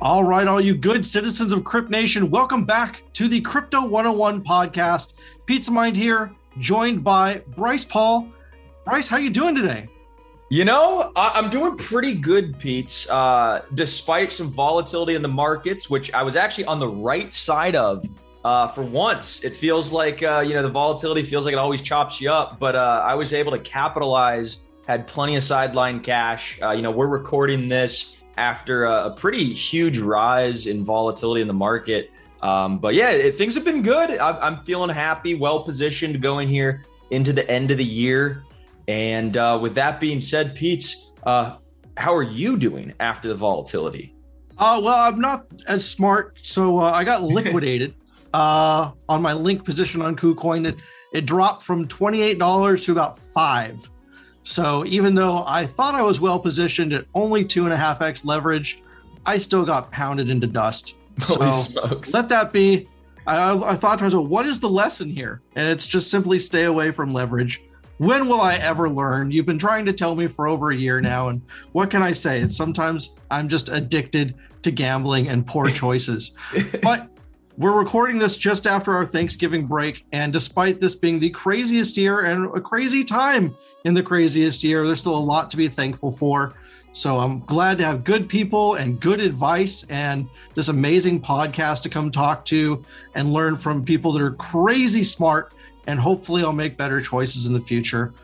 All right, all you good citizens of Crypt Nation, welcome back to the Crypto 101 podcast. Pizza Mind here, joined by Bryce Paul. Bryce, how you doing today? You know, I'm doing pretty good, Pete. Uh, despite some volatility in the markets, which I was actually on the right side of uh, for once. It feels like uh, you know the volatility feels like it always chops you up, but uh, I was able to capitalize. Had plenty of sideline cash. Uh, you know, we're recording this after a, a pretty huge rise in volatility in the market. Um, but yeah, it, things have been good. I'm, I'm, feeling happy, well positioned going here into the end of the year. And uh, with that being said, Pete, uh, how are you doing after the volatility? Uh, well, I'm not as smart, so uh, I got liquidated uh, on my link position on KuCoin. It it dropped from twenty eight dollars to about five. So even though I thought I was well positioned at only two and a half X leverage, I still got pounded into dust. Holy so smokes. let that be. I, I thought to myself, what is the lesson here? And it's just simply stay away from leverage. When will I ever learn? You've been trying to tell me for over a year now. And what can I say? It's sometimes I'm just addicted to gambling and poor choices. but we're recording this just after our Thanksgiving break. And despite this being the craziest year and a crazy time in the craziest year, there's still a lot to be thankful for. So I'm glad to have good people and good advice and this amazing podcast to come talk to and learn from people that are crazy smart. And hopefully, I'll make better choices in the future,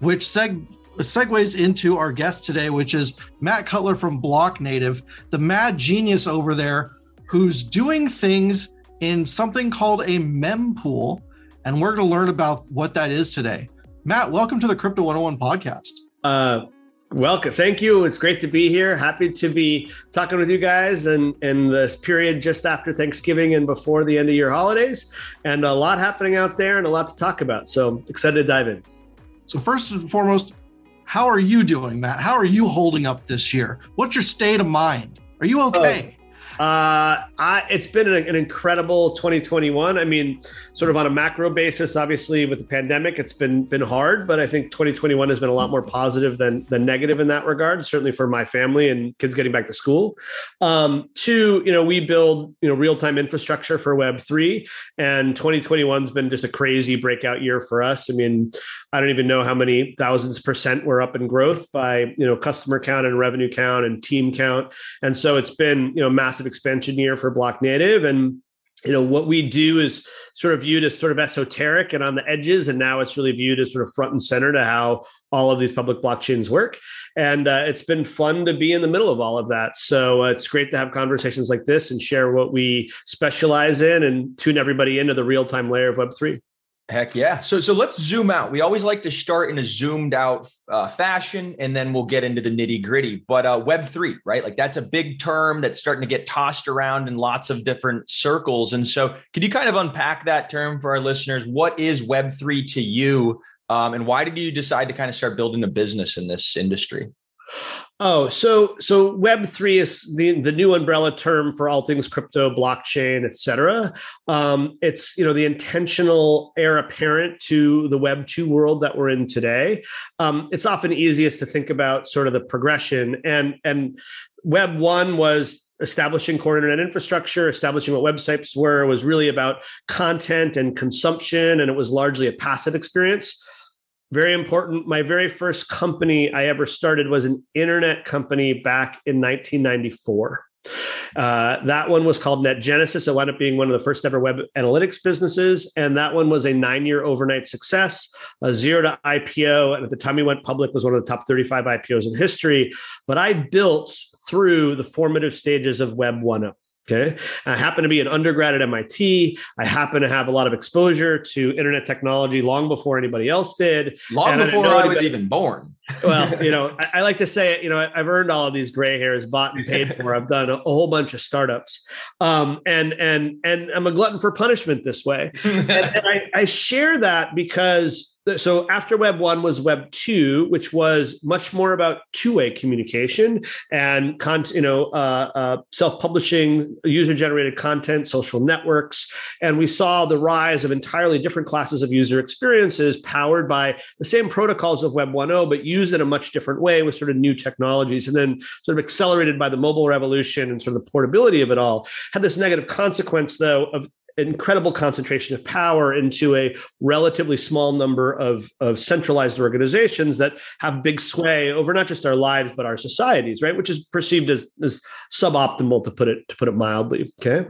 which seg- segues into our guest today, which is Matt Cutler from Blocknative, the mad genius over there who's doing things in something called a mempool. And we're going to learn about what that is today. Matt, welcome to the Crypto 101 podcast. Uh, welcome. Thank you. It's great to be here. Happy to be talking with you guys and in this period just after Thanksgiving and before the end of your holidays. And a lot happening out there and a lot to talk about. So excited to dive in. So, first and foremost, how are you doing, Matt? How are you holding up this year? What's your state of mind? Are you okay? Uh, I, it's been an, an, incredible 2021. I mean, sort of on a macro basis, obviously with the pandemic, it's been been hard, but I think 2021 has been a lot more positive than than negative in that regard. Certainly for my family and kids getting back to school. Um, two, you know, we build you know real time infrastructure for Web three, and 2021's been just a crazy breakout year for us. I mean, I don't even know how many thousands percent we're up in growth by you know customer count and revenue count and team count, and so it's been you know massive expansion year for Blocknative. And you know what we do is sort of viewed as sort of esoteric and on the edges. And now it's really viewed as sort of front and center to how all of these public blockchains work. And uh, it's been fun to be in the middle of all of that. So uh, it's great to have conversations like this and share what we specialize in and tune everybody into the real-time layer of web3 Heck yeah. So so let's zoom out. We always like to start in a zoomed out uh, fashion, and then we'll get into the nitty gritty. But uh, Web three, right? Like that's a big term that's starting to get tossed around in lots of different circles. And so, could you kind of unpack that term for our listeners? What is Web three to you, um, and why did you decide to kind of start building a business in this industry? Oh, so so Web three is the the new umbrella term for all things crypto, blockchain, et cetera. Um, it's you know the intentional heir apparent to the Web two world that we're in today. Um, it's often easiest to think about sort of the progression and and Web one was establishing core internet infrastructure, establishing what websites were, was really about content and consumption, and it was largely a passive experience very important. My very first company I ever started was an internet company back in 1994. Uh, that one was called NetGenesis. It wound up being one of the first ever web analytics businesses. And that one was a nine year overnight success, a zero to IPO. And at the time we went public was one of the top 35 IPOs in history. But I built through the formative stages of Web 1.0. Okay. I happen to be an undergrad at MIT. I happen to have a lot of exposure to internet technology long before anybody else did. Long and before I, I was even born. Well, you know, I, I, like to say, it, you know, I've earned all of these gray hairs, bought and paid for. I've done a, a whole bunch of startups, um, and and and I'm a glutton for punishment this way. and, and I, I share that because so after Web one was Web two, which was much more about two way communication and con- you know uh, uh, self publishing, user generated content, social networks, and we saw the rise of entirely different classes of user experiences powered by the same protocols of Web 1.0, but used in a much different way with sort of new technologies, and then sort of accelerated by the mobile revolution and sort of the portability of it all. Had this negative consequence though of incredible concentration of power into a relatively small number of, of centralized organizations that have big sway over not just our lives but our societies right? Which is perceived as, as suboptimal to put it to put it mildly okay?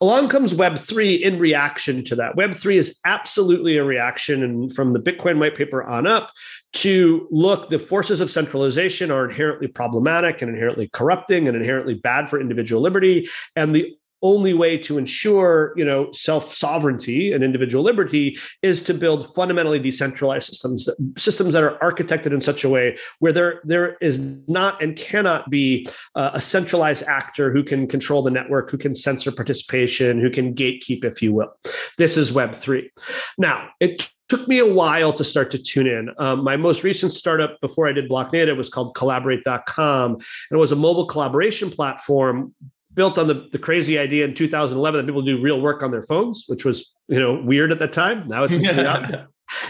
Along comes web 3 in reaction to that. Web 3 is absolutely a reaction and from the bitcoin white paper on up to look the forces of centralization are inherently problematic and inherently corrupting and inherently bad for individual liberty and the only way to ensure you know self sovereignty and individual liberty is to build fundamentally decentralized systems systems that are architected in such a way where there there is not and cannot be uh, a centralized actor who can control the network who can censor participation who can gatekeep if you will this is web 3 now it took me a while to start to tune in. Um, my most recent startup before I did Blocknative was called collaborate.com. And it was a mobile collaboration platform built on the, the crazy idea in 2011 that people do real work on their phones, which was you know weird at that time. Now it's yeah.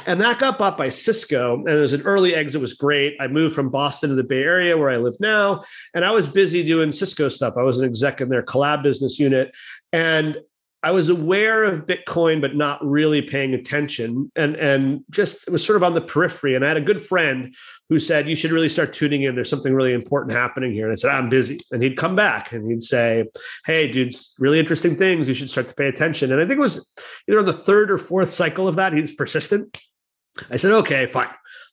and that got bought by Cisco, and it was an early exit. Was great. I moved from Boston to the Bay Area where I live now, and I was busy doing Cisco stuff. I was an exec in their collab business unit, and I was aware of Bitcoin, but not really paying attention, and and just it was sort of on the periphery. And I had a good friend who said, You should really start tuning in. There's something really important happening here. And I said, I'm busy. And he'd come back and he'd say, Hey, dude, really interesting things. You should start to pay attention. And I think it was either on the third or fourth cycle of that, he's persistent. I said, Okay, fine.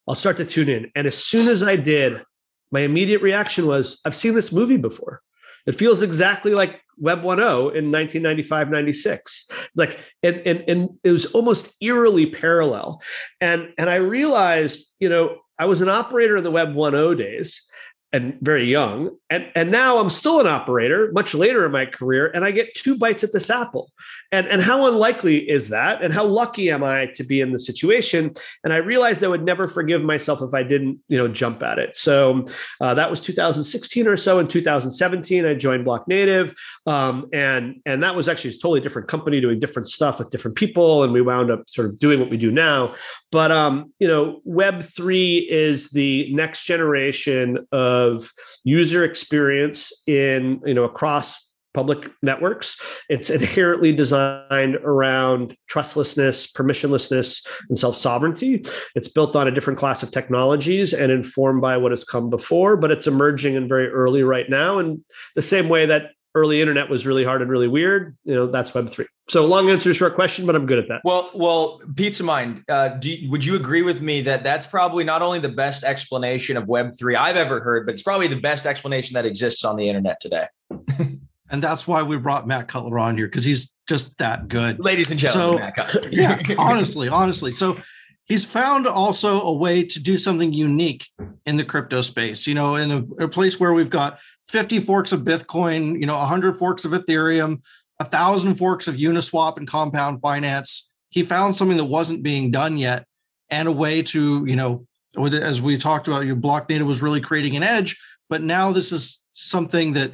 I'll start to tune in. And as soon as I did, my immediate reaction was, I've seen this movie before. It feels exactly like Web 1.0 in 1995, 96. Like, and, and, and it was almost eerily parallel. And, and I realized, you know, I was an operator in the Web 1.0 days and very young. And, and now I'm still an operator much later in my career, and I get two bites at this apple and and how unlikely is that? And how lucky am i to be in the situation? And i realized i would never forgive myself if i didn't you know jump at it. So uh, that was 2016 or so. In 2017 i joined Blocknative. Um, and and that was actually a totally different company doing different stuff with different people. And we wound up sort of doing what we do now. But um, you know web 3 is the next generation of user experience in you know across public networks. It's inherently designed around trustlessness, permissionlessness, and self sovereignty. It's built on a different class of technologies and informed by what has come before, but it's emerging and very early right now. And the same way that early internet was really hard and really weird, you know, that's Web three. So long answer to short question, but I'm good at that. Well, well, Pizza Mind, uh, you, would you agree with me that that's probably not only the best explanation of Web three I've ever heard, but it's probably the best explanation that exists on the internet today. and that's why we brought Matt Cutler on here because he's just that good, ladies and gentlemen. So, yeah, honestly, honestly, so he's found also a way to do something unique in the crypto space. You know, in a, a place where we've got 50 forks of Bitcoin, you know, 100 forks of Ethereum, a thousand forks of Uniswap and Compound Finance. He found something that wasn't being done yet, and a way to, you know, as we talked about, your block data was really creating an edge, but now this is something that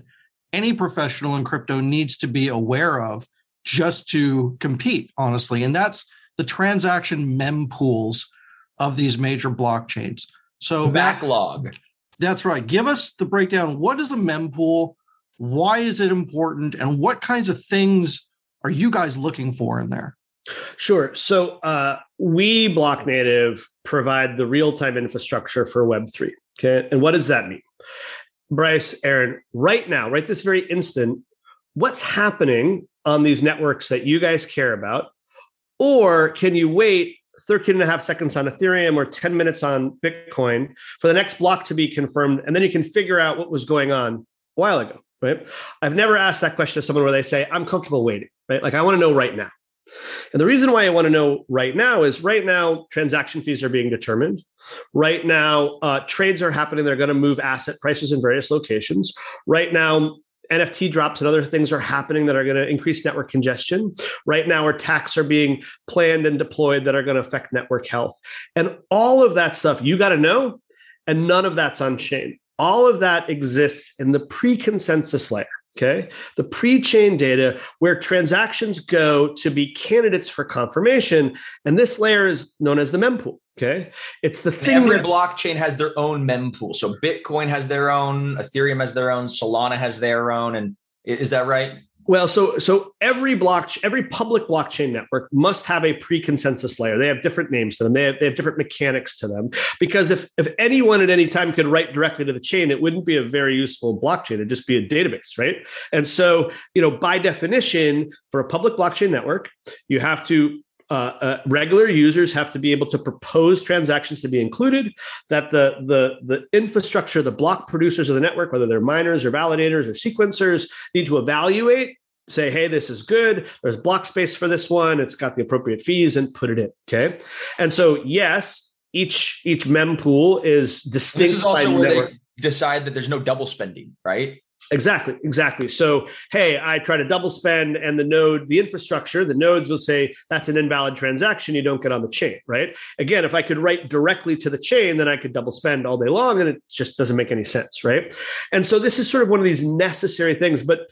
any professional in crypto needs to be aware of just to compete, honestly. And that's the transaction mempools of these major blockchains. So backlog. That's right. Give us the breakdown. What is a mempool? Why is it important? And what kinds of things are you guys looking for in there? Sure. So uh, we Block Native provide the real-time infrastructure for Web3. Okay. And what does that mean? Bryce, Aaron, right now, right this very instant, what's happening on these networks that you guys care about? Or can you wait 13 and a half seconds on Ethereum or 10 minutes on Bitcoin for the next block to be confirmed? And then you can figure out what was going on a while ago, right? I've never asked that question to someone where they say, I'm comfortable waiting, right? Like I want to know right now. And the reason why I want to know right now is right now, transaction fees are being determined. Right now, uh, trades are happening. They're going to move asset prices in various locations. Right now, NFT drops and other things are happening that are going to increase network congestion. Right now, attacks are being planned and deployed that are going to affect network health. And all of that stuff you got to know, and none of that's on chain. All of that exists in the pre consensus layer. Okay. The pre chain data where transactions go to be candidates for confirmation. And this layer is known as the mempool. Okay. It's the thing. Every that, blockchain has their own mempool. So Bitcoin has their own, Ethereum has their own, Solana has their own. And is that right? Well, so so every block, every public blockchain network must have a pre-consensus layer. They have different names to them. They have, they have different mechanics to them. Because if if anyone at any time could write directly to the chain, it wouldn't be a very useful blockchain. It'd just be a database, right? And so, you know, by definition, for a public blockchain network, you have to uh, uh, regular users have to be able to propose transactions to be included. That the the the infrastructure, the block producers of the network, whether they're miners or validators or sequencers, need to evaluate. Say, hey, this is good. There's block space for this one. It's got the appropriate fees, and put it in. Okay, and so yes, each each mempool is distinct. This is also where network. they decide that there's no double spending, right? Exactly, exactly. So, hey, I try to double spend, and the node, the infrastructure, the nodes will say that's an invalid transaction. You don't get on the chain, right? Again, if I could write directly to the chain, then I could double spend all day long, and it just doesn't make any sense, right? And so, this is sort of one of these necessary things, but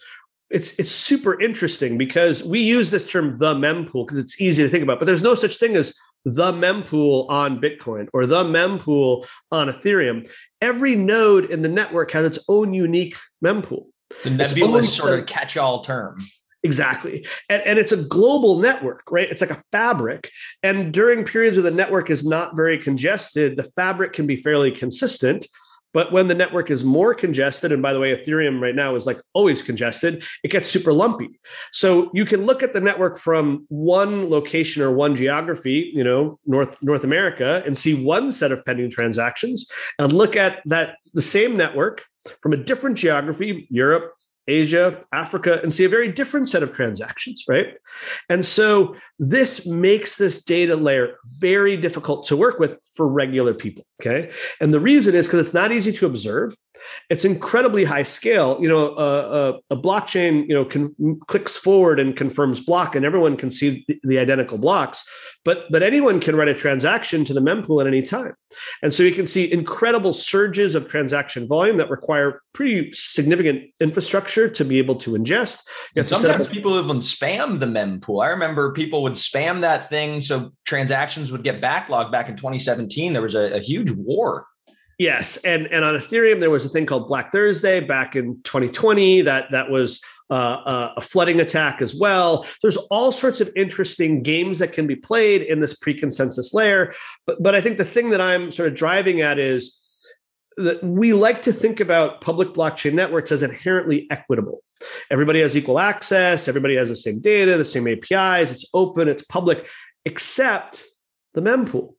it's it's super interesting because we use this term the mempool because it's easy to think about, but there's no such thing as the mempool on Bitcoin or the mempool on Ethereum every node in the network has its own unique mempool. The nebulous sort of catch-all term. Exactly. And, and it's a global network, right? It's like a fabric. And during periods where the network is not very congested, the fabric can be fairly consistent. But when the network is more congested, and by the way, Ethereum right now is like always congested, it gets super lumpy. So you can look at the network from one location or one geography, you know, North North America, and see one set of pending transactions, and look at that the same network from a different geography, Europe, Asia, Africa, and see a very different set of transactions, right? And so this makes this data layer very difficult to work with for regular people, okay? And the reason is because it's not easy to observe. It's incredibly high scale. You know, a, a, a blockchain, you know, can, clicks forward and confirms block, and everyone can see the, the identical blocks. But but anyone can write a transaction to the mempool at any time, and so you can see incredible surges of transaction volume that require pretty significant infrastructure to be able to ingest. And sometimes people even spam the mempool. I remember people would spam that thing so transactions would get backlogged back in 2017. There was a, a huge war Yes, and and on Ethereum there was a thing called Black Thursday back in 2020 that that was uh, a flooding attack as well. There's all sorts of interesting games that can be played in this pre-consensus layer, but but I think the thing that I'm sort of driving at is that we like to think about public blockchain networks as inherently equitable. Everybody has equal access, everybody has the same data, the same APIs, it's open, it's public, except the mempool.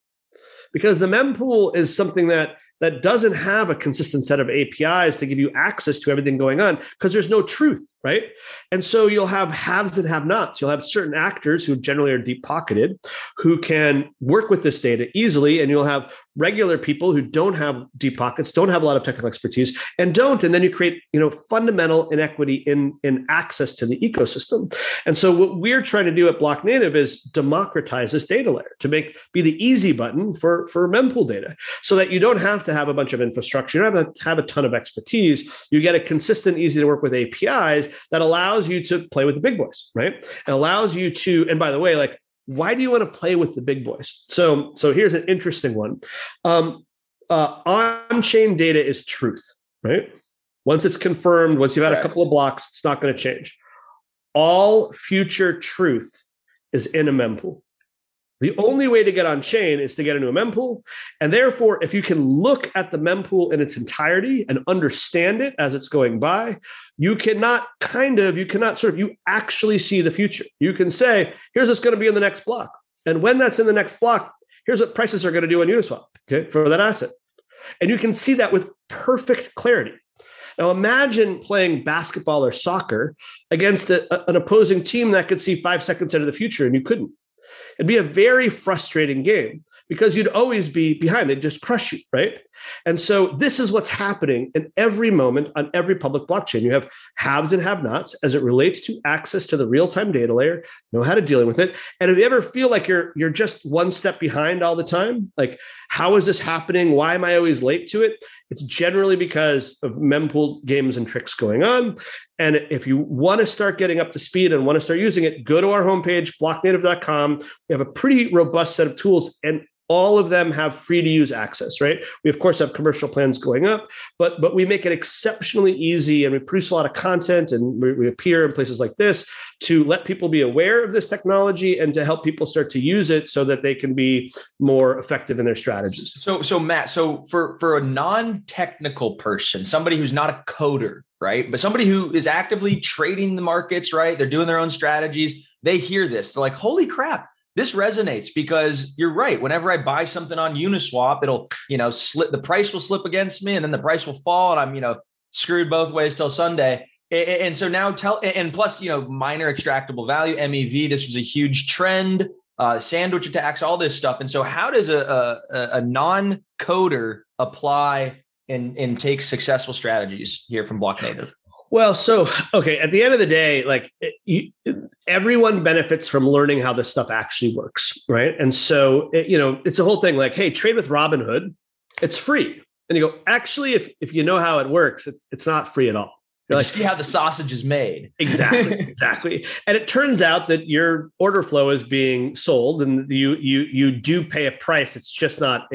Because the mempool is something that that doesn't have a consistent set of APIs to give you access to everything going on because there's no truth, right? And so you'll have haves and have nots. You'll have certain actors who generally are deep pocketed who can work with this data easily, and you'll have regular people who don't have deep pockets, don't have a lot of technical expertise, and don't. And then you create, you know, fundamental inequity in, in access to the ecosystem. And so what we're trying to do at Blocknative is democratize this data layer to make be the easy button for, for mempool data so that you don't have to have a bunch of infrastructure, you don't have to have a ton of expertise. You get a consistent, easy to work with APIs that allows you to play with the big boys, right? It allows you to, and by the way, like why do you want to play with the big boys? So, so here's an interesting one. Um, uh, on-chain data is truth, right? Once it's confirmed, once you've had a couple of blocks, it's not going to change. All future truth is in a mempool. The only way to get on chain is to get into a mempool. And therefore, if you can look at the mempool in its entirety and understand it as it's going by, you cannot kind of, you cannot sort of, you actually see the future. You can say, here's what's going to be in the next block. And when that's in the next block, here's what prices are going to do on Uniswap okay, for that asset. And you can see that with perfect clarity. Now imagine playing basketball or soccer against a, an opposing team that could see five seconds into the future and you couldn't. It'd be a very frustrating game because you'd always be behind. They'd just crush you, right? And so this is what's happening in every moment on every public blockchain. You have haves and have nots as it relates to access to the real-time data layer, know how to deal with it. And if you ever feel like you're you're just one step behind all the time, like how is this happening? Why am I always late to it? It's generally because of mempool games and tricks going on. And if you want to start getting up to speed and want to start using it, go to our homepage, blocknative.com. We have a pretty robust set of tools. And all of them have free to use access right? We of course have commercial plans going up but but we make it exceptionally easy and we produce a lot of content and we, we, appear in places like this to let people be aware of this technology and to help people start to use it so that they can be more effective in their strategies. So so matt so for for a non-technical person somebody who's not a coder right but somebody who is actively trading the markets right they're doing their own strategies they hear this they're like holy crap this resonates because you're right. Whenever I buy something on Uniswap, it'll, you know, slip the price will slip against me and then the price will fall and I'm, you know, screwed both ways till Sunday. And so now tell, and plus, you know, miner extractable value, MEV, this was a huge trend, uh, sandwich attacks, all this stuff. And so how does a, a, a non-coder apply and, and take successful strategies here from Blocknative? Well, so okay, at the end of the day, like you, everyone benefits from learning how this stuff actually works, right? And so it, you know, it's a whole thing. Like, hey, trade with Robinhood, it's free, and you go, actually, if if you know how it works, it, it's not free at all. You're like, see how the sausage is made. exactly, exactly. And it turns out that your order flow is being sold, and you you you do pay a price. It's just not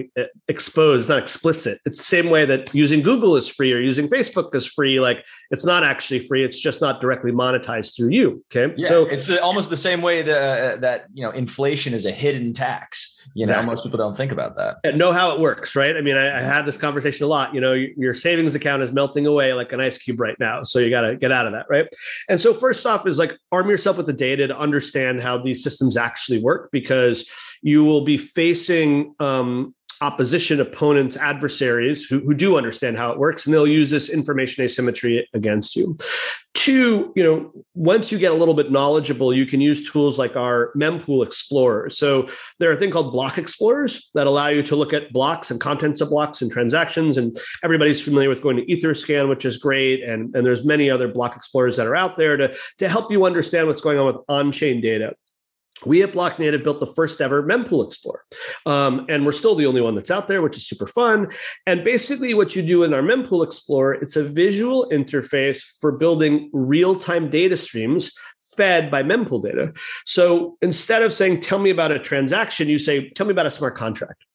exposed, not explicit. It's the same way that using Google is free or using Facebook is free. Like it's not actually free. It's just not directly monetized through you. Okay, yeah, so it's almost the same way that that you know inflation is a hidden tax. You know, exactly. most people don't think about that. And know how it works, right? I mean, I, I had this conversation a lot. You know, your savings account is melting away like an ice cube right now. So you got to get out of that, right? And so first off is like arm yourself with the data to understand how these systems actually work because you will be facing um, opposition opponents, adversaries who, who do understand how it works, and they'll use this information asymmetry against you. Two, you know, once you get a little bit knowledgeable, you can use tools like our mempool explorer. So there are a thing called block explorers that allow you to look at blocks and contents of blocks and transactions. And everybody's familiar with going to Etherscan, which is great. And, and there's many other block explorers that are out there to, to help you understand what's going on with on-chain data we at Blocknative built the first ever mempool explorer. Um, and we're still the only one that's out there, which is super fun. And basically, what you do in our mempool explorer, it's a visual interface for building real-time data streams fed by mempool data. So instead of saying, tell me about a transaction, you say, tell me about a smart contract.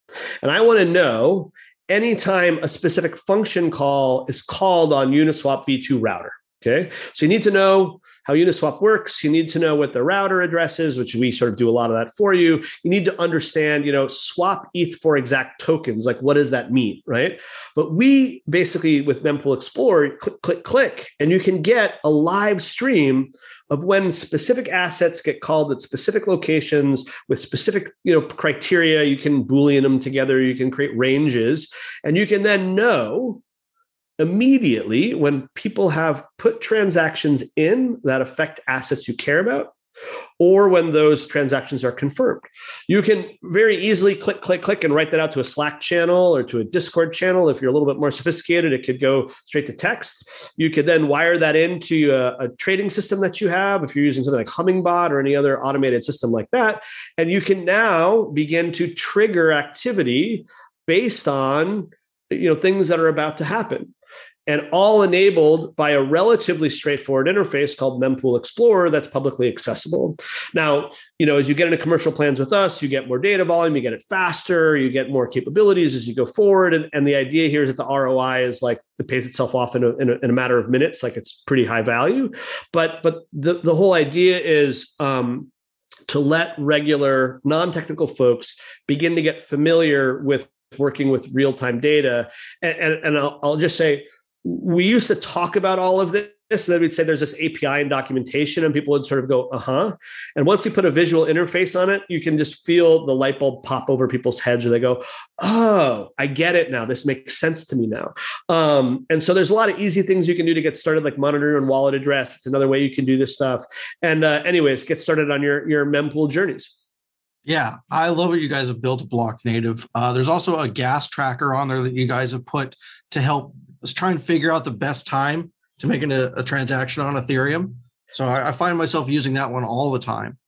And I want to know anytime a specific function call is called on Uniswap v2 router. Okay. So you need to know how Uniswap works. You need to know what the router address is, which we sort of do a lot of that for you. You need to understand, you know, swap ETH for exact tokens. Like, what does that mean? Right. But we basically, with Mempool Explorer, click, click, click, and you can get a live stream of when specific assets get called at specific locations with specific you know criteria you can boolean them together you can create ranges and you can then know immediately when people have put transactions in that affect assets you care about or when those transactions are confirmed. You can very easily click, click, click, and write that out to a Slack channel or to a Discord channel. If you're a little bit more sophisticated, it could go straight to text. You could then wire that into a, a trading system that you have, if you're using something like Hummingbot or any other automated system like that. And you can now begin to trigger activity based on you know things that are about to happen and all enabled by a relatively straightforward interface called Mempool Explorer that's publicly accessible. Now, you know, as you get into commercial plans with us, you get more data volume, you get it faster, you get more capabilities as you go forward. And, and the idea here is that the ROI is like it pays itself off in a, in a, in a matter of minutes, like it's pretty high value. But but the, the whole idea is um, to let regular non-technical folks begin to get familiar with working with real-time data. And, and, and I'll, I'll just say, we used to talk about all of this. And then we'd say there's this API and documentation, and people would sort of go, uh huh. And once you put a visual interface on it, you can just feel the light bulb pop over people's heads, or they go, oh, I get it now. This makes sense to me now. Um, and so there's a lot of easy things you can do to get started, like monitor your wallet address. It's another way you can do this stuff. And, uh, anyways, get started on your, your mempool journeys. Yeah, I love what you guys have built Blocknative. Uh, there's also a gas tracker on there that you guys have put to help us try and figure out the best time to making a, a transaction on Ethereum. So I, I, find myself using that one all the time.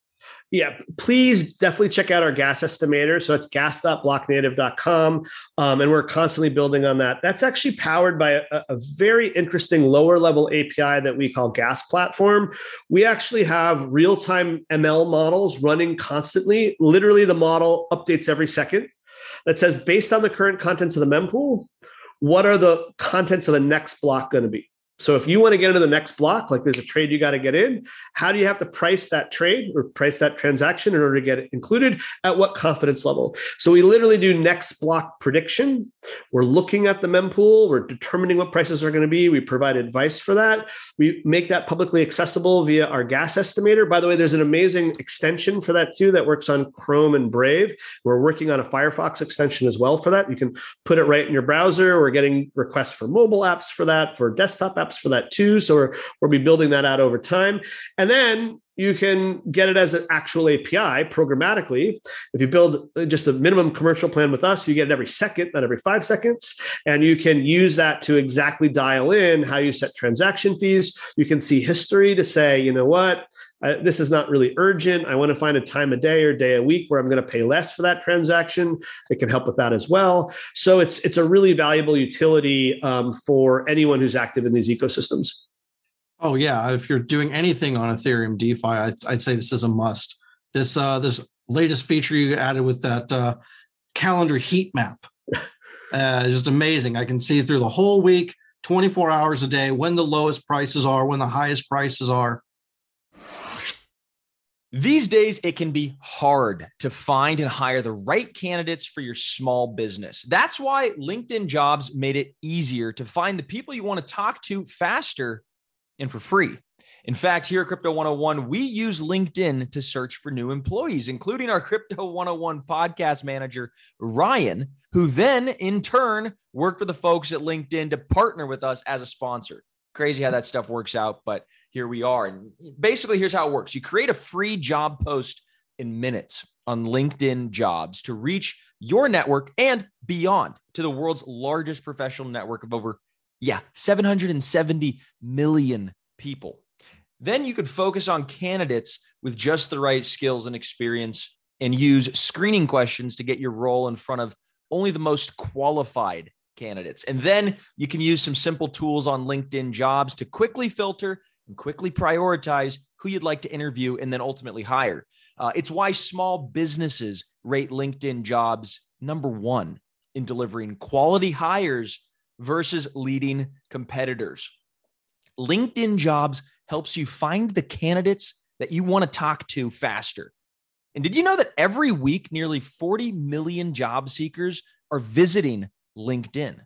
Yeah, please definitely check out our gas estimator. So it's gas.blocknative.com. Um, and we're constantly building on that. That's actually powered by a, a, very interesting lower level API that we call Gas Platform. We actually have real time ML models running constantly. Literally, the model updates every second that says, based on the current contents of the mempool, what are the contents of the next block going to be? So if you want to get into the next block, like there's a trade you got to get in, how do you have to price that trade or price that transaction in order to get it included at what confidence level? So we literally do next block prediction. We're looking at the mempool, we're determining what prices are going to be. We provide advice for that. We make that publicly accessible via our gas estimator. By the way, there's an amazing extension for that too that works on Chrome and Brave. We're working on a Firefox extension as well for that. You can put it right in your browser. We're getting requests for mobile apps for that, for desktop apps for that too. So we're we'll be building that out over time. And then you can get it as an actual API programmatically. If you build just a minimum commercial plan with us, you get it every second, not every five seconds. And you can use that to exactly dial in how you set transaction fees. You can see history to say, you know what, this is not really urgent. I want to find a time a day or day a week where I'm going to pay less for that transaction. It can help with that as well. So it's it's a really valuable utility um, for anyone who's active in these ecosystems. Oh yeah, if you're doing anything on Ethereum DeFi, I'd, I'd say this is a must. This uh, this latest feature you added with that uh, calendar heat map, uh, just amazing. I can see through the whole week, 24 hours a day, when the lowest prices are, when the highest prices are. These days, it can be hard to find and hire the right candidates for your small business. That's why LinkedIn Jobs made it easier to find the people you want to talk to faster and for free. In fact, here at Crypto 101, we use LinkedIn to search for new employees, including our Crypto 101 podcast manager, Ryan, who then in turn worked with the folks at LinkedIn to partner with us as a sponsor. Crazy how that stuff works out, but here we are. And basically, here's how it works you create a free job post in minutes on LinkedIn jobs to reach your network and beyond to the world's largest professional network of over yeah, 770 million people. Then you could focus on candidates with just the right skills and experience and use screening questions to get your role in front of only the most qualified candidates. And then you can use some simple tools on LinkedIn jobs to quickly filter and quickly prioritize who you'd like to interview and then ultimately hire. Uh, it's why small businesses rate LinkedIn jobs number one in delivering quality hires versus leading competitors. LinkedIn Jobs helps you find the candidates that you want to talk to faster. And did you know that every week, nearly 40 million job seekers are visiting LinkedIn?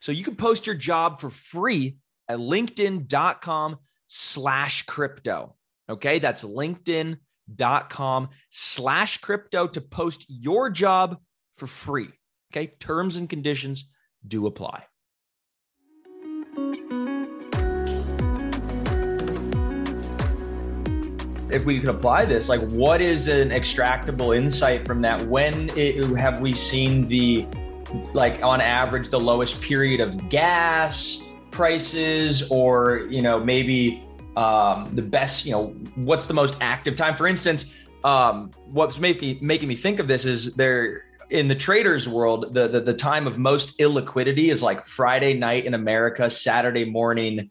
So you can post your job for free at linkedin.com slash crypto. Okay, that's linkedin.com slash crypto to post your job for free. Okay, terms and conditions do apply. if we could apply this, like what is an extractable insight from that? When it, have we seen the, like on average, the lowest period of gas prices, or you know maybe um, the best, you know, what's the most active time? For instance, um, what's making making me think of this is there in the traders world, the, the the time of most illiquidity is like Friday night in America, Saturday morning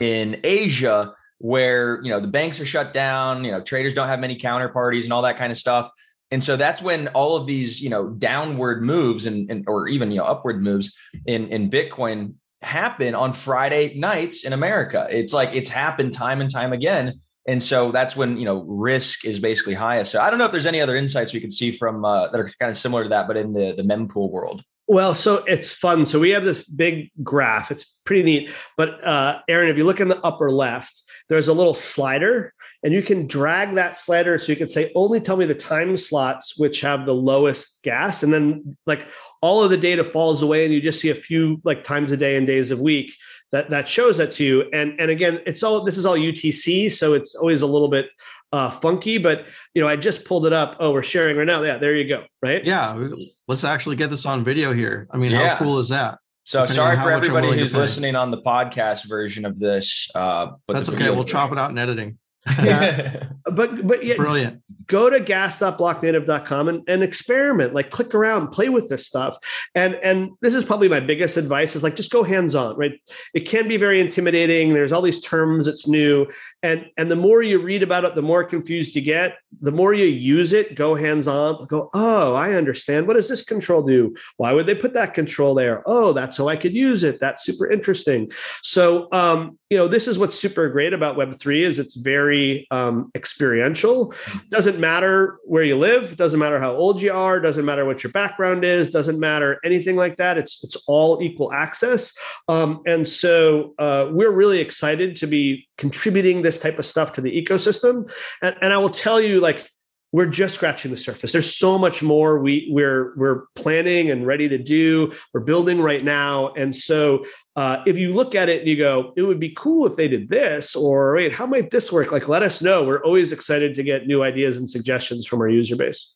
in Asia where you know the banks are shut down, you know traders don't have many counterparties and all that kind of stuff. And so that's when all of these, you know, downward moves and, and or even you know upward moves in in Bitcoin happen on Friday nights in America. It's like it's happened time and time again. And so that's when you know risk is basically highest. So I don't know if there's any other insights we could see from uh, that are kind of similar to that, but in the the mempool world. Well, so it's fun. So we have this big graph. It's pretty neat. But uh, Aaron, if you look in the upper left, there's a little slider, and you can drag that slider. So you can say, only tell me the time slots which have the lowest gas, and then like all of the data falls away, and you just see a few like times a day and days of week that that shows that to you. And and again, it's all this is all UTC, so it's always a little bit uh, funky, but you know, I just pulled it up. Oh, we're sharing right now. Yeah, there you go. Right. Yeah. Let's actually get this on video here. I mean, yeah. how cool is that? So Depending sorry for everybody who's listening on the podcast version of this. Uh, but that's okay. We'll version. chop it out in editing. Yeah. but but yeah, brilliant. Go to gas.blocknative.com and, and experiment. Like click around, play with this stuff. And and this is probably my biggest advice is like just go hands-on, right? It can be very intimidating. There's all these terms, it's new. And and the more you read about it, the more confused you get. The more you use it, go hands-on, go, oh, I understand. What does this control do? Why would they put that control there? Oh, that's how I could use it. That's super interesting. So um, you know, this is what's super great about Web3 is it's very um, experiential. Doesn't matter where you live, doesn't matter how old you are, doesn't matter what your background is, doesn't matter anything like that. It's it's all equal access. Um, and so uh, we're really excited to be contributing this type of stuff to the ecosystem. And, and I will tell you, like we're just scratching the surface. There's so much more we we're we're planning and ready to do. We're building right now, and so uh, if you look at it and you go, it would be cool if they did this, or wait, how might this work? Like, let us know. We're always excited to get new ideas and suggestions from our user base.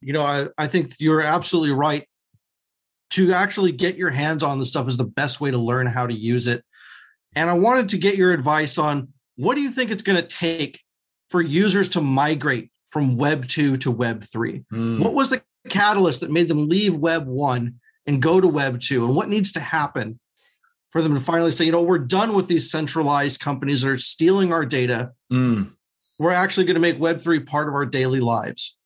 You know, I, I think you're absolutely right. To actually get your hands on the stuff is the best way to learn how to use it. And I wanted to get your advice on what do you think it's going to take for users to migrate from Web 2 to Web 3? Mm. What was the catalyst that made them leave Web 1 and go to Web 2? And what needs to happen for them to finally say, you know, we're done with these centralized companies that are stealing our data. Mm. We're actually going to make Web 3 part of our daily lives.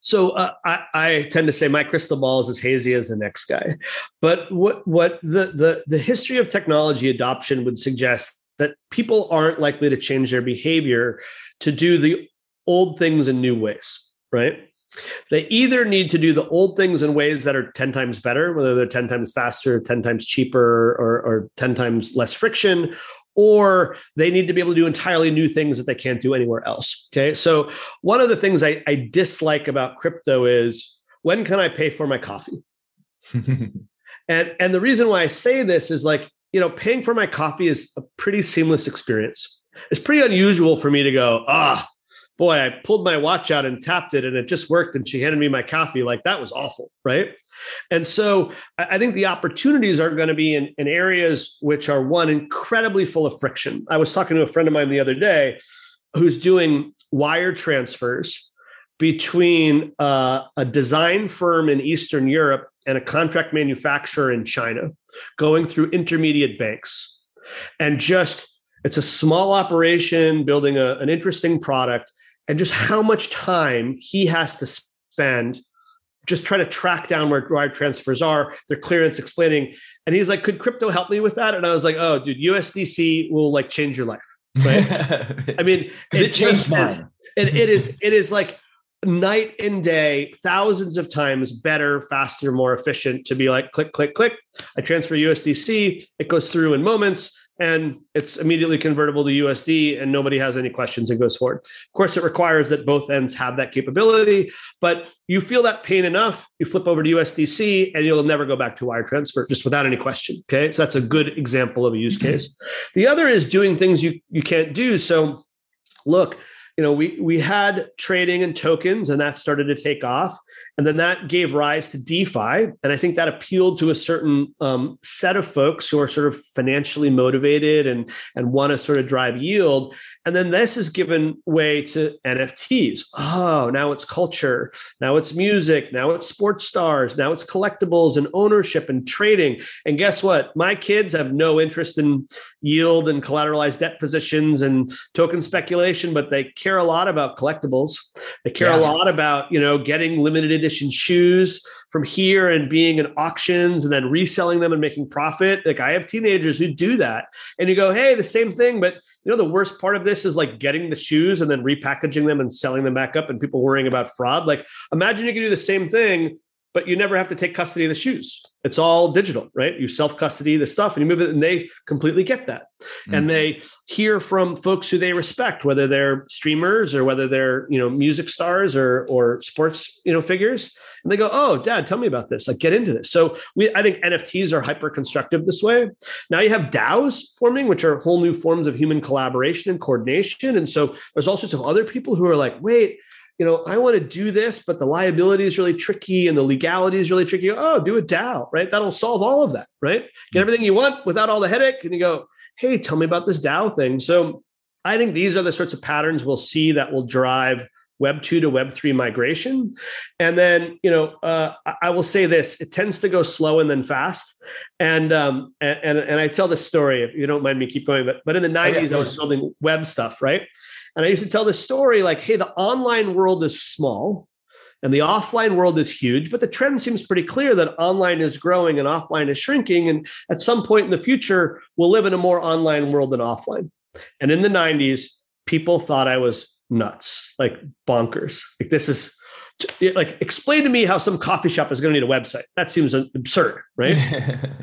So uh, I, I, tend to say my crystal ball is as hazy as the next guy, but what what the the the history of technology adoption would suggest that people aren't likely to change their behavior to do the old things in new ways, right? They either need to do the old things in ways that are 10 times better, whether they're 10 times faster, 10 times cheaper, or, or 10 times less friction, or they need to be able to do entirely new things that they can't do anywhere else. Okay. So, one of the things I, I dislike about crypto is when can I pay for my coffee? and, and the reason why I say this is like, you know, paying for my coffee is a pretty seamless experience. It's pretty unusual for me to go, ah, boy, I pulled my watch out and tapped it and it just worked. And she handed me my coffee. Like that was awful. Right. And so I think the opportunities are going to be in, in areas which are one incredibly full of friction. I was talking to a friend of mine the other day who's doing wire transfers between uh, a design firm in Eastern Europe and a contract manufacturer in China, going through intermediate banks. And just, it's a small operation building a, an interesting product and just how much time he has to spend just trying to track down where wire transfers are, their clearance, explaining. And he's like, "Could crypto help me with that?" And I was like, "Oh, dude, USDC will like change your life." Right? I mean, it, it, changed mine. It, it is. It is like night and day, thousands of times better, faster, more efficient to be like click, click, click. I transfer USDC, it goes through in moments and it's immediately convertible to USD and nobody has any questions and goes forward. Of course, it requires that both ends have that capability, but you feel that pain enough, you flip over to USDC and you'll never go back to wire transfer just without any question. Okay. So that's a good example of a use case. The other is doing things you, you can't do. So look, you know, we we had trading and tokens, and that started to take off. And then that gave rise to DeFi. And I think that appealed to a certain um, set of folks who are sort of financially motivated and, and want to sort of drive yield. And then this has given way to NFTs. Oh, now it's culture. Now it's music. Now it's sports stars. Now it's collectibles and ownership and trading. And guess what? My kids have no interest in yield and collateralized debt positions and token speculation, but they care a lot about collectibles. They care yeah. a lot about, you know, getting limited edition shoes from here and being in auctions and then reselling them and making profit. Like I have teenagers who do that. And you go, hey, the same thing. But you know, the worst part of this is like getting the shoes and then repackaging them and selling them back up and people worrying about fraud. Like imagine you can do the same thing but you never have to take custody of the shoes. It's all digital, right? You self custody the stuff and you move it, and they completely get that. Mm-hmm. And they hear from folks who they respect, whether they're streamers or whether they're you know music stars or or sports you know figures, and they go, "Oh, Dad, tell me about this. Like, get into this." So we, I think NFTs are hyper constructive this way. Now you have DAOs forming, which are whole new forms of human collaboration and coordination, and so there's all sorts of other people who are like, "Wait." You know, I want to do this, but the liability is really tricky and the legality is really tricky. Oh, do a DAO, right? That'll solve all of that, right? Get everything you want without all the headache. And you go, hey, tell me about this DAO thing. So I think these are the sorts of patterns we'll see that will drive Web 2 to Web 3 migration. And then, you know, uh, I will say this it tends to go slow and then fast. And, um, and, and, I tell this story, if you don't mind me keep going, but, but in the 90s, oh, yeah, I was building web stuff, right? And I used to tell this story like, hey, the online world is small and the offline world is huge, but the trend seems pretty clear that online is growing and offline is shrinking. And at some point in the future, we'll live in a more online world than offline. And in the 90s, people thought I was nuts, like bonkers. Like, this is like explain to me how some coffee shop is going to need a website. That seems absurd right?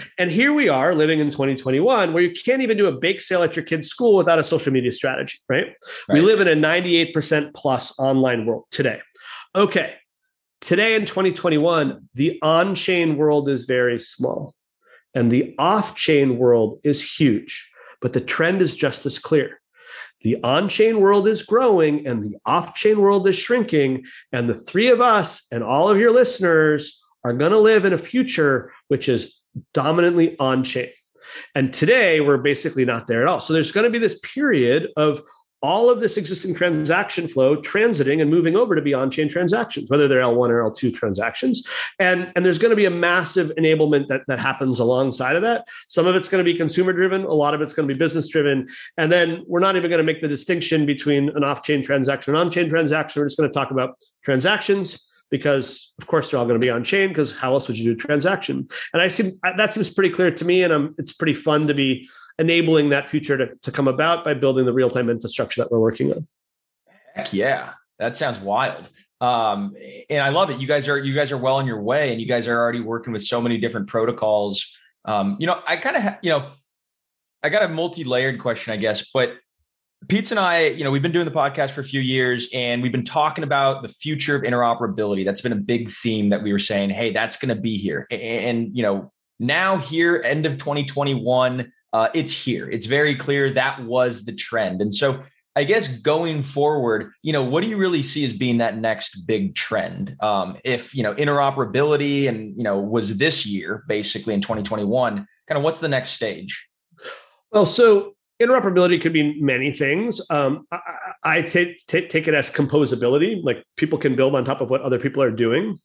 And here we are living in 2021 where you can't even do a bake sale at your kid's school without a social media strategy right, right. we live in a 98% plus online world today. Okay today in 2021 the on-chain world is very small and the off-chain world is huge but the trend is just as clear the on chain world is growing and the off chain world is shrinking. And the three of us and all of your listeners are going to live in a future which is dominantly on chain. And today we're basically not there at all. So there's going to be this period of all of this existing transaction flow transiting and moving over to be on-chain transactions, whether they're L1 or L2 transactions. And, and there's going to be a massive enablement that, that happens alongside of that. Some of it's going to be consumer driven, a lot of it's going to be business driven. And then we're not even going to make the distinction between an off-chain transaction and on-chain transaction. We're just going to talk about transactions because of course they're all going to be on chain because how else would you do a transaction and i see that seems pretty clear to me and I'm, it's pretty fun to be enabling that future to, to come about by building the real-time infrastructure that we're working on. Heck yeah. That sounds wild. Um, and I love it. You guys are you guys are well on your way and you guys are already working with so many different protocols. Um, you know, I kind of ha- you know, I got a multi-layered question, I guess, but Pete's and I, you know, we've been doing the podcast for a few years and we've been talking about the future of interoperability. That's been a big theme that we were saying, hey, that's going to be here. And, and, you know, now here, end of 2021, uh, it's here. It's very clear that was the trend. And so I guess going forward, you know, what do you really see as being that next big trend? Um, if, you know, interoperability and, you know, was this year basically in 2021, kind of what's the next stage? Well, so interoperability could be many things. Um, I, I take, take, take it as composability, like people can build on top of what other people are doing.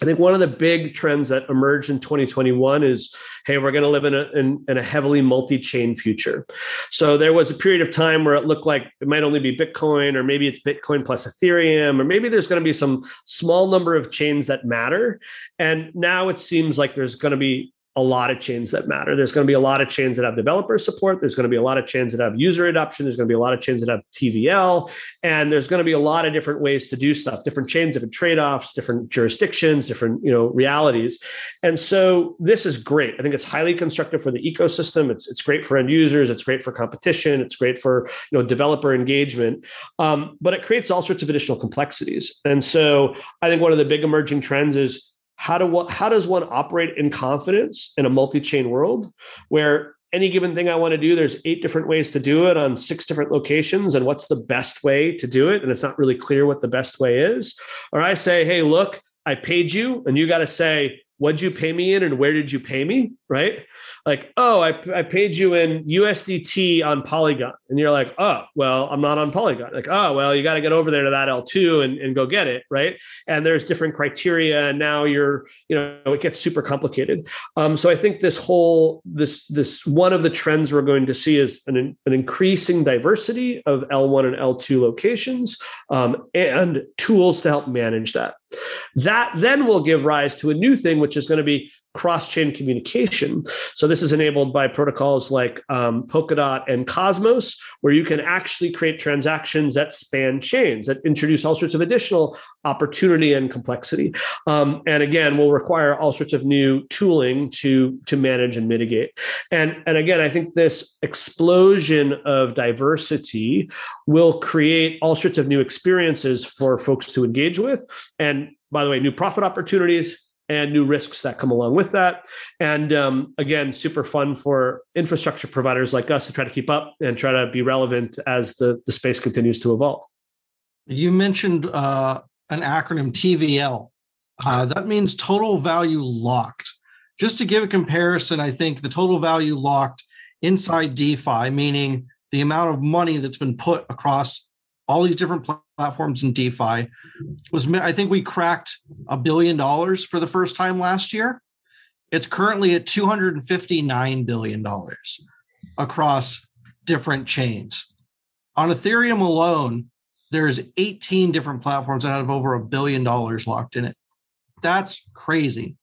I think one of the big trends that emerged in 2021 is, hey, we're going to live in a, in, in, a heavily multi-chain future. So there was a period of time where it looked like it might only be Bitcoin, or maybe it's Bitcoin plus Ethereum, or maybe there's going to be some small number of chains that matter. And now it seems like there's going to be a lot of chains that matter. There's going to be a lot of chains that have developer support. There's going to be a lot of chains that have user adoption. There's going to be a lot of chains that have TVL. And there's going to be a lot of different ways to do stuff, different chains, different trade-offs, different jurisdictions, different, you know, realities. And so this is great. I think it's highly constructive for the ecosystem. It's it's great for end users. It's great for competition. It's great for, you know, developer engagement. Um, but it creates all sorts of additional complexities. And so I think one of the big emerging trends is how do how does one operate in confidence in a multi-chain world where any given thing I want to do, there's eight different ways to do it on six different locations, and what's the best way to do it? And it's not really clear what the best way is. Or I say, hey, look, I paid you, and you got to say, what'd you pay me in, and where did you pay me? Right? like, oh, I, I paid you in USDT on Polygon. And you're like, oh, well, I'm not on Polygon. Like, oh, well, you got to get over there to that L2 and, and go get it. Right. And there's different criteria. And now you're, you know, it gets super complicated. Um, so I think this whole, this, this one of the trends we're going to see is an, an increasing diversity of L1 and L2 locations um, and tools to help manage that. That then will give rise to a new thing, which is going to be cross-chain communication. So this is enabled by protocols like um, Polkadot and Cosmos, where you can actually create transactions that span chains that introduce all sorts of additional opportunity and complexity. Um, and again, will require all sorts of new tooling to to manage and mitigate. And and again, I think this explosion of diversity will create all sorts of new experiences for folks to engage with. And by the way, new profit opportunities and new risks that come along with that. And um, again, super fun for infrastructure providers like us to try to keep up and try to be relevant as the, the space continues to evolve. You mentioned uh, an acronym TVL. Uh, that means total value locked. Just to give a comparison, I think the total value locked inside DeFi, meaning the amount of money that's been put across all these different platforms in DeFi was I think we cracked a billion dollars for the first time last year. It's currently at 259 billion dollars across different chains. On Ethereum alone, there's 18 different platforms that have over a billion dollars locked in it. That's crazy.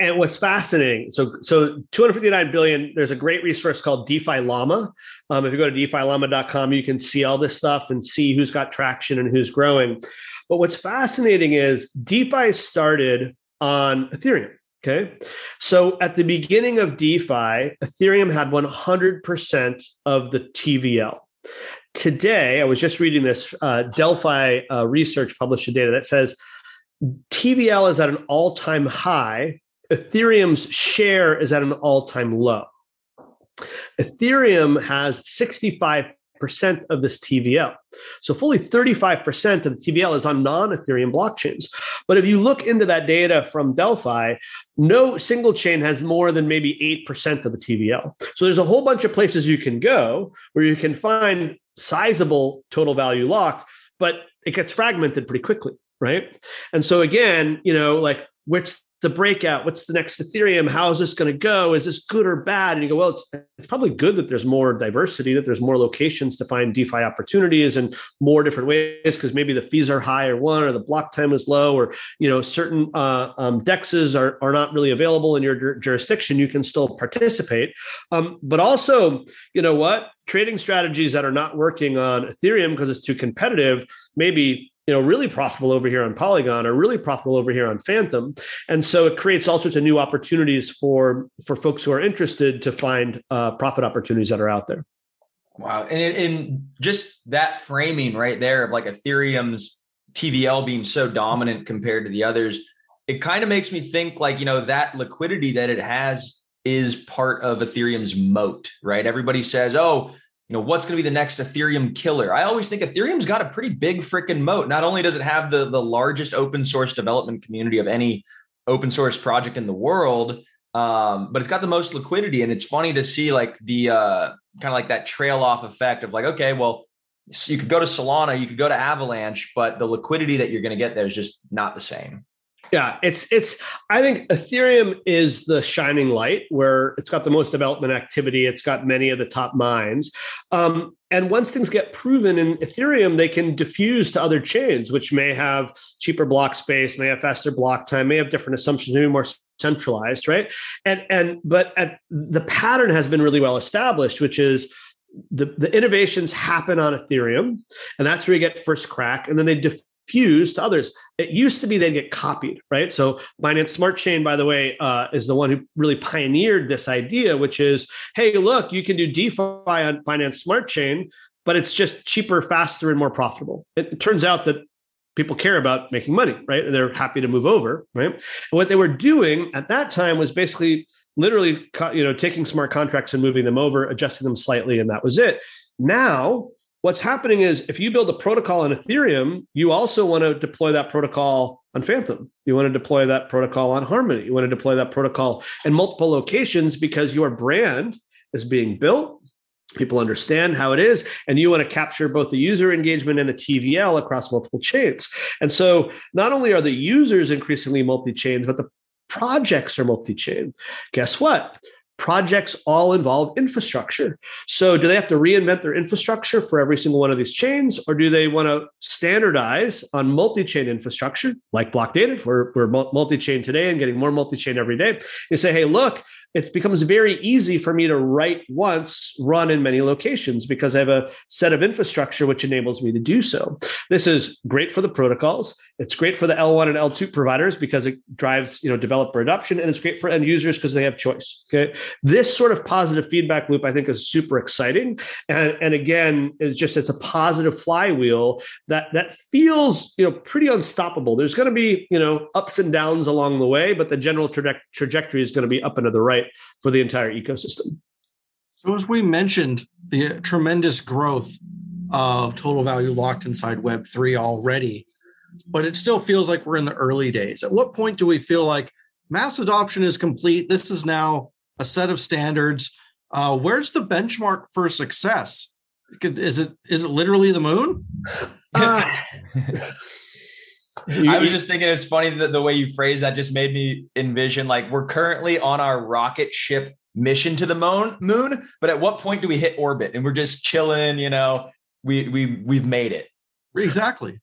And what's fascinating, so so 259 billion. There's a great resource called DeFi Llama. Um, if you go to DeFiLlama.com, you can see all this stuff and see who's got traction and who's growing. But what's fascinating is DeFi started on Ethereum. Okay, so at the beginning of DeFi, Ethereum had 100% of the TVL. Today, I was just reading this uh, Delphi uh, research published a data that says TVL is at an all time high. Ethereum's share is at an all time low. Ethereum has 65% of this TVL. So fully 35% of the TVL is on non Ethereum blockchains. But if you look into that data from Delphi, no single chain has more than maybe 8% of the TVL. So there's a whole bunch of places you can go where you can find sizable total value locked, but it gets fragmented pretty quickly right? And so again, you know, like what's the breakout? What's the next Ethereum? How is this going to go? Is this good or bad? And you go, well, it's it's probably good that there's more diversity, that there's more locations to find DeFi opportunities and more different ways because maybe the fees are high or one or the block time is low or you know certain uh, um, dexes are are not really available in your jurisdiction. You can still participate, um, but also you know what trading strategies that are not working on Ethereum because it's too competitive maybe you know really profitable over here on polygon or really profitable over here on Fantom. And so it creates all sorts of new opportunities for for folks who are interested to find uh, profit opportunities that are out there. Wow. And, and just that framing right there of like ethereum's tvl being so dominant compared to the others it kind of makes me think like you know that liquidity that it has is part of ethereum's moat right? Everybody says oh you know what's going to be the next ethereum killer? I always think ethereum's got a pretty big freaking moat. Not only does it have the the largest open source development community of any open source project in the world um, but it's got the most liquidity and it's funny to see like the uh, kind of like that trail off effect of like okay well so you could go to solana you could go to avalanche but the liquidity that you're going to get there is just not the same Yeah, it's it's. I think Ethereum is the shining light where it's got the most development activity. It's got many of the top minds, um, and once things get proven in Ethereum, they can diffuse to other chains, which may have cheaper block space, may have faster block time, may have different assumptions, maybe more centralized, right? And and but at, the pattern has been really well established, which is the, the innovations happen on Ethereum, and that's where you get first crack, and then they diffuse to others. It used to be they'd get copied, right? So Binance Smart Chain, by the way, uh, is the one who really pioneered this idea, which is, hey, look, you can do DeFi on Binance Smart Chain, but it's just cheaper, faster, and more profitable. It, turns out that people care about making money, right? And they're happy to move over, right? And what they were doing at that time was basically literally you know taking smart contracts and moving them over adjusting them slightly and that was it now what's happening is if you build a protocol on ethereum you also want to deploy that protocol on Fantom you want to deploy that protocol on harmony you want to deploy that protocol in multiple locations because your brand is being built people understand how it is and you want to capture both the user engagement and the tvl across multiple chains and so not only are the users increasingly multi-chains but the projects are multi-chain. Guess what? Projects all involve infrastructure. So, do they have to reinvent their infrastructure for every single one of these chains, or do they want to standardize on multi chain infrastructure like Blocknative? We're, we're multi chain today and getting more multi chain every day. You say, hey, look, it becomes very easy for me to write once, run in many locations because I have a set of infrastructure which enables me to do so. This is great for the protocols. It's great for the L1 and L2 providers because it drives, you know, developer adoption, and it's great for end users because they have choice. Okay, this sort of positive feedback loop I think is super exciting, and and again, it's just it's a positive flywheel that that feels you know pretty unstoppable. There's going to be you know ups and downs along the way, but the general traje- trajectory is going to be up and to the right for the entire ecosystem. So, as we mentioned, the tremendous growth of total value locked inside Web3 already, but it still feels like we're in the early days. At what point do we feel like mass adoption is complete? This is now a set of standards. Uh, where's the benchmark for success? Is it is it literally the moon? Uh, I was just thinking it's funny that the way you phrase that just made me envision like we're currently on our rocket ship mission to the moon moon, but at what point do we hit orbit and we're just chilling, you know, we we we've made it. Exactly.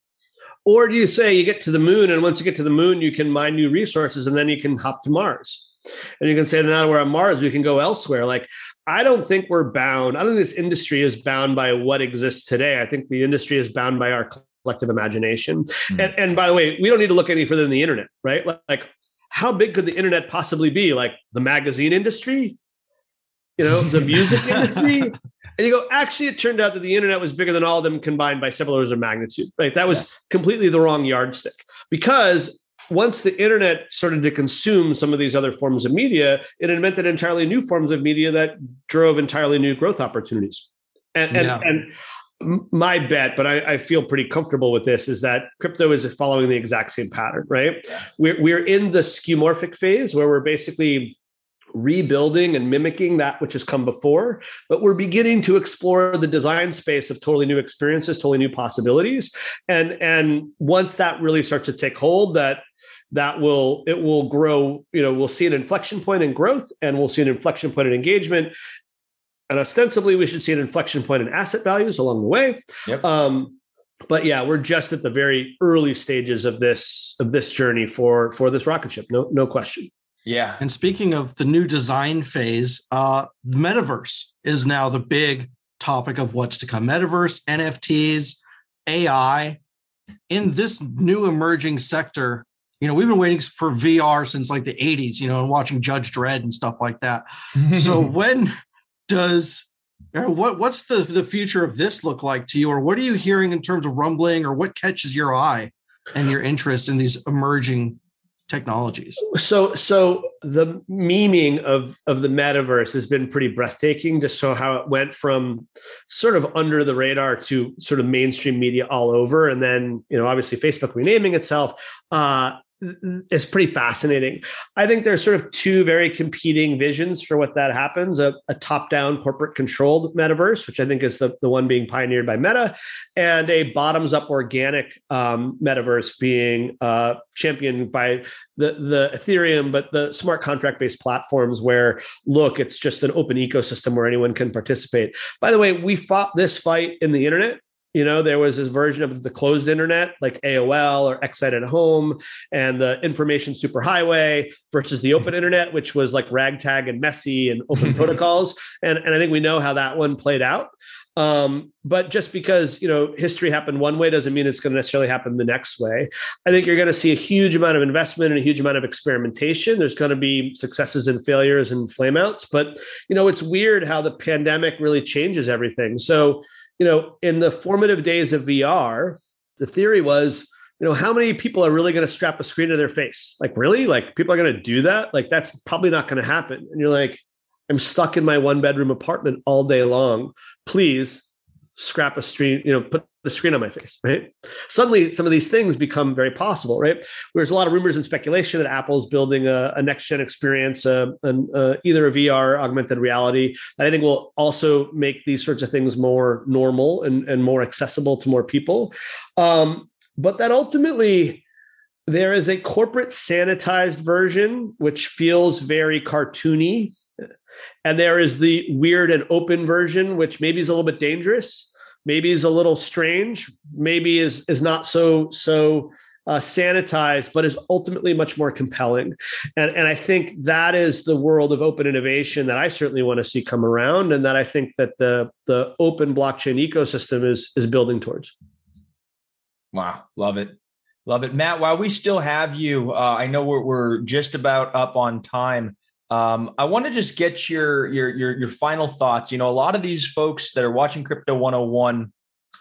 Or do you say you get to the moon and once you get to the moon you can mine new resources and then you can hop to Mars? And you can say now we're on Mars, we can go elsewhere. Like I don't think we're bound. I don't think this industry is bound by what exists today. I think the industry is bound by our collective imagination. Mm-hmm. And, and by the way, we don't need to look any further than the internet, right? Like, how big could the internet possibly be? Like the magazine industry, you know, the music industry. And you go, actually, it turned out that the internet was bigger than all of them combined by several orders of magnitude, right? That was yeah. completely the wrong yardstick because once the internet started to consume some of these other forms of media, it invented entirely new forms of media that drove entirely new growth opportunities. And, and, and my bet, but I, I, feel pretty comfortable with this, is that crypto is following the exact same pattern, right? We're, we're in the skeuomorphic phase where we're basically rebuilding and mimicking that which has come before, but we're beginning to explore the design space of totally new experiences, totally new possibilities. And, and once that really starts to take hold, that that will it will grow you know we'll see an inflection point in growth and we'll see an inflection point in engagement and ostensibly, we should see an inflection point in asset values along the way. Yep. Um, but yeah, we're just at the very early stages of this of this journey for for this rocket ship. No, no question. Yeah. And speaking of the new design phase, uh, the metaverse is now the big topic of what's to come. Metaverse, NFTs, AI. In this new emerging sector, you know, we've been waiting for VR since like the 80s, you know, and watching Judge Dredd and stuff like that. so when does or what what's the the future of this look like to you? Or what are you hearing in terms of rumbling or what catches your eye and your interest in these emerging technologies? So so the memeing of of the metaverse has been pretty breathtaking to show how it went from sort of under the radar to sort of mainstream media all over. And then you know obviously facebook renaming itself uh is pretty fascinating. I think there's sort of two very competing visions for what that happens a, a top down corporate controlled metaverse, which I think is the, the one being pioneered by Meta, and a bottoms up organic um, metaverse being uh, championed by the, the Ethereum, but the smart contract based platforms where, look, it's just an open ecosystem where anyone can participate. By the way, we fought this fight in the internet you know, there was this version of the closed internet like AOL or Excite at Home and the information superhighway versus the open internet, which was like ragtag and messy and open protocols. And, and I think we know how that one played out. Um, but just because you know history happened one way doesn't mean it's going to necessarily happen the next way. I think you're going to see a huge amount of investment and a huge amount of experimentation. There's going to be successes and failures and flameouts, but you know it's weird how the pandemic really changes everything. So you know, in the formative days of VR, the theory was, you know, how many people are really going to strap a screen to their face? Like, really? Like, people are going to do that? Like, that's probably not going to happen. And you're like, I'm stuck in my one bedroom apartment all day long. Please scrap a screen, you know, put the screen on my face, right? Suddenly, some of these things become very possible, right? There's a lot of rumors and speculation that Apple's building a, a next gen experience, uh, an, uh, either a VR, augmented reality, that I think will also make these sorts of things more normal and, and more accessible to more people. Um, but that ultimately, there is a corporate sanitized version, which feels very cartoony. And there is the weird and open version, which maybe is a little bit dangerous maybe is a little strange, maybe is is not so so uh, sanitized, but is ultimately much more compelling. And, and I think that is the world of open innovation that I certainly want to see come around, and that I think that the the open blockchain ecosystem is is building towards. Wow, love it, love it, Matt. While we still have you, uh, I know we're we're just about up on time. Um, I want to just get your, your your your final thoughts. You know, a lot of these folks that are watching Crypto 101,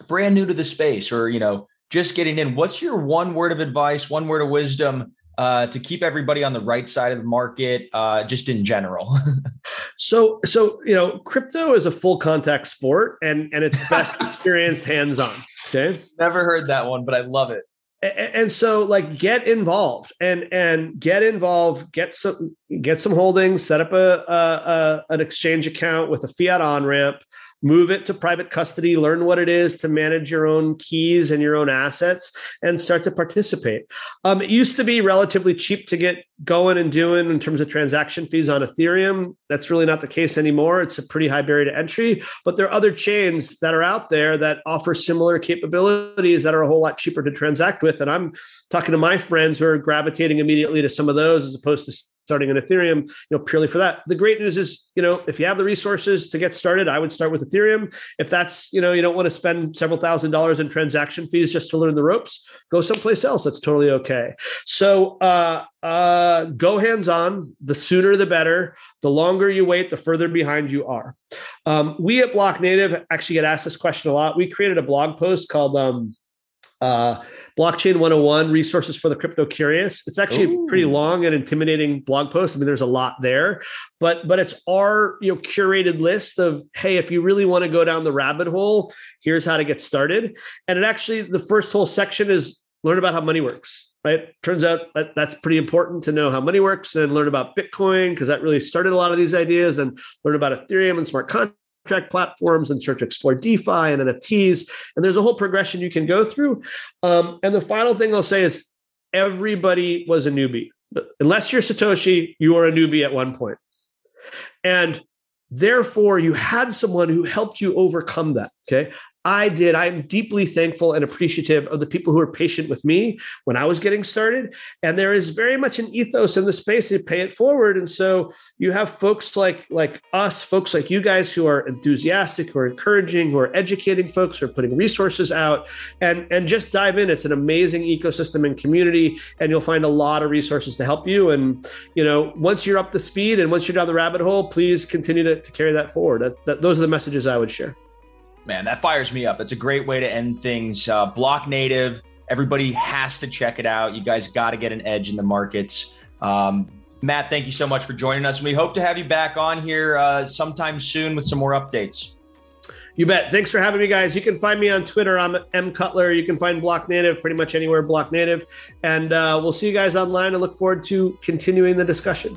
brand new to the space, or you know, just getting in. What's your one word of advice, one word of wisdom uh, to keep everybody on the right side of the market, uh, just in general? so, so you know, crypto is a full contact sport, and and it's best experienced hands on. Okay, never heard that one, but I love it and so like get involved and and get involved get some get some holdings set up a, a, a an exchange account with a fiat on ramp move it to private custody, learn what it is to manage your own keys and your own assets, and start to participate. Um, it used to be relatively cheap to get going and doing in terms of transaction fees on Ethereum. That's really not the case anymore. It's a pretty high barrier to entry, but there are other chains that are out there that offer similar capabilities that are a whole lot cheaper to transact with. And I'm talking to my friends who are gravitating immediately to some of those as opposed to starting an Ethereum, you know, purely for that. The great news is, you know, if you have the resources to get started, I would start with Ethereum. If that's, you know, you don't want to spend several thousand dollars in transaction fees just to learn the ropes, go someplace else. That's totally okay. So uh uh go hands on. The sooner the better. The longer you wait, the further behind you are. Um, we at Blocknative actually get asked this question a lot. We created a blog post called um uh Blockchain 101 resources for the crypto curious. It's actually Ooh. a pretty long and intimidating blog post. I mean, there's a lot there, but but it's our you know curated list of hey, if you really want to go down the rabbit hole, here's how to get started. And it actually the first whole section is learn about how money works right? Turns out that that's pretty important to know how money works and learn about Bitcoin because that really started a lot of these ideas and learn about Ethereum and smart contracts contract platforms and start to explore DeFi and NFTs. And there's a whole progression you can go through. Um, and the final thing I'll say is everybody was a newbie. Unless you're Satoshi, you are a newbie at one point. And therefore, you had someone who helped you overcome that. Okay. I did. I'm deeply thankful and appreciative of the people who were patient with me when I was getting started. And there is very much an ethos in the space to pay it forward. And so you have folks like like us, folks like you guys who are enthusiastic, who are encouraging, who are educating folks, who are putting resources out, and and just dive in. It's an amazing ecosystem and community, and you'll find a lot of resources to help you. And you know, once you're up to speed and once you're down the rabbit hole, please continue to, to carry that forward. That, that, those are the messages I would share. Man, that fires me up. It's a great way to end things. Uh, Blocknative. Everybody has to check it out. You guys got to get an edge in the markets. Um, Matt, thank you so much for joining us. We hope to have you back on here uh, sometime soon with some more updates. You bet. Thanks for having me, guys. You can find me on Twitter. I'm M Cutler. You can find Blocknative pretty much anywhere Blocknative. And uh, we'll see you guys online and look forward to continuing the discussion.